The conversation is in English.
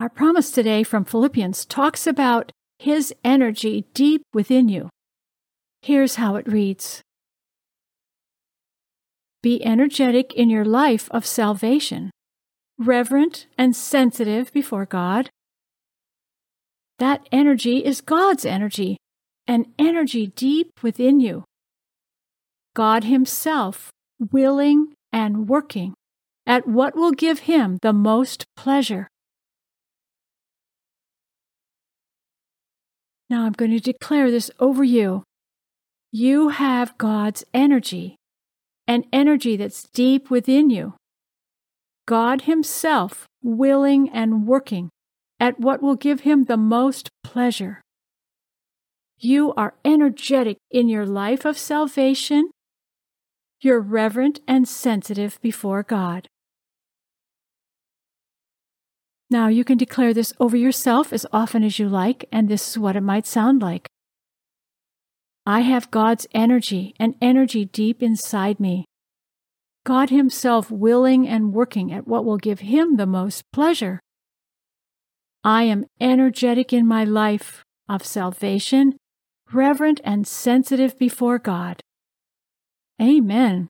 Our promise today from Philippians talks about His energy deep within you. Here's how it reads Be energetic in your life of salvation, reverent and sensitive before God. That energy is God's energy, an energy deep within you. God Himself willing and working at what will give Him the most pleasure. Now I'm going to declare this over you. You have God's energy, an energy that's deep within you. God Himself willing and working at what will give Him the most pleasure. You are energetic in your life of salvation you're reverent and sensitive before God. Now, you can declare this over yourself as often as you like, and this is what it might sound like. I have God's energy, an energy deep inside me. God Himself willing and working at what will give Him the most pleasure. I am energetic in my life of salvation, reverent and sensitive before God. Amen.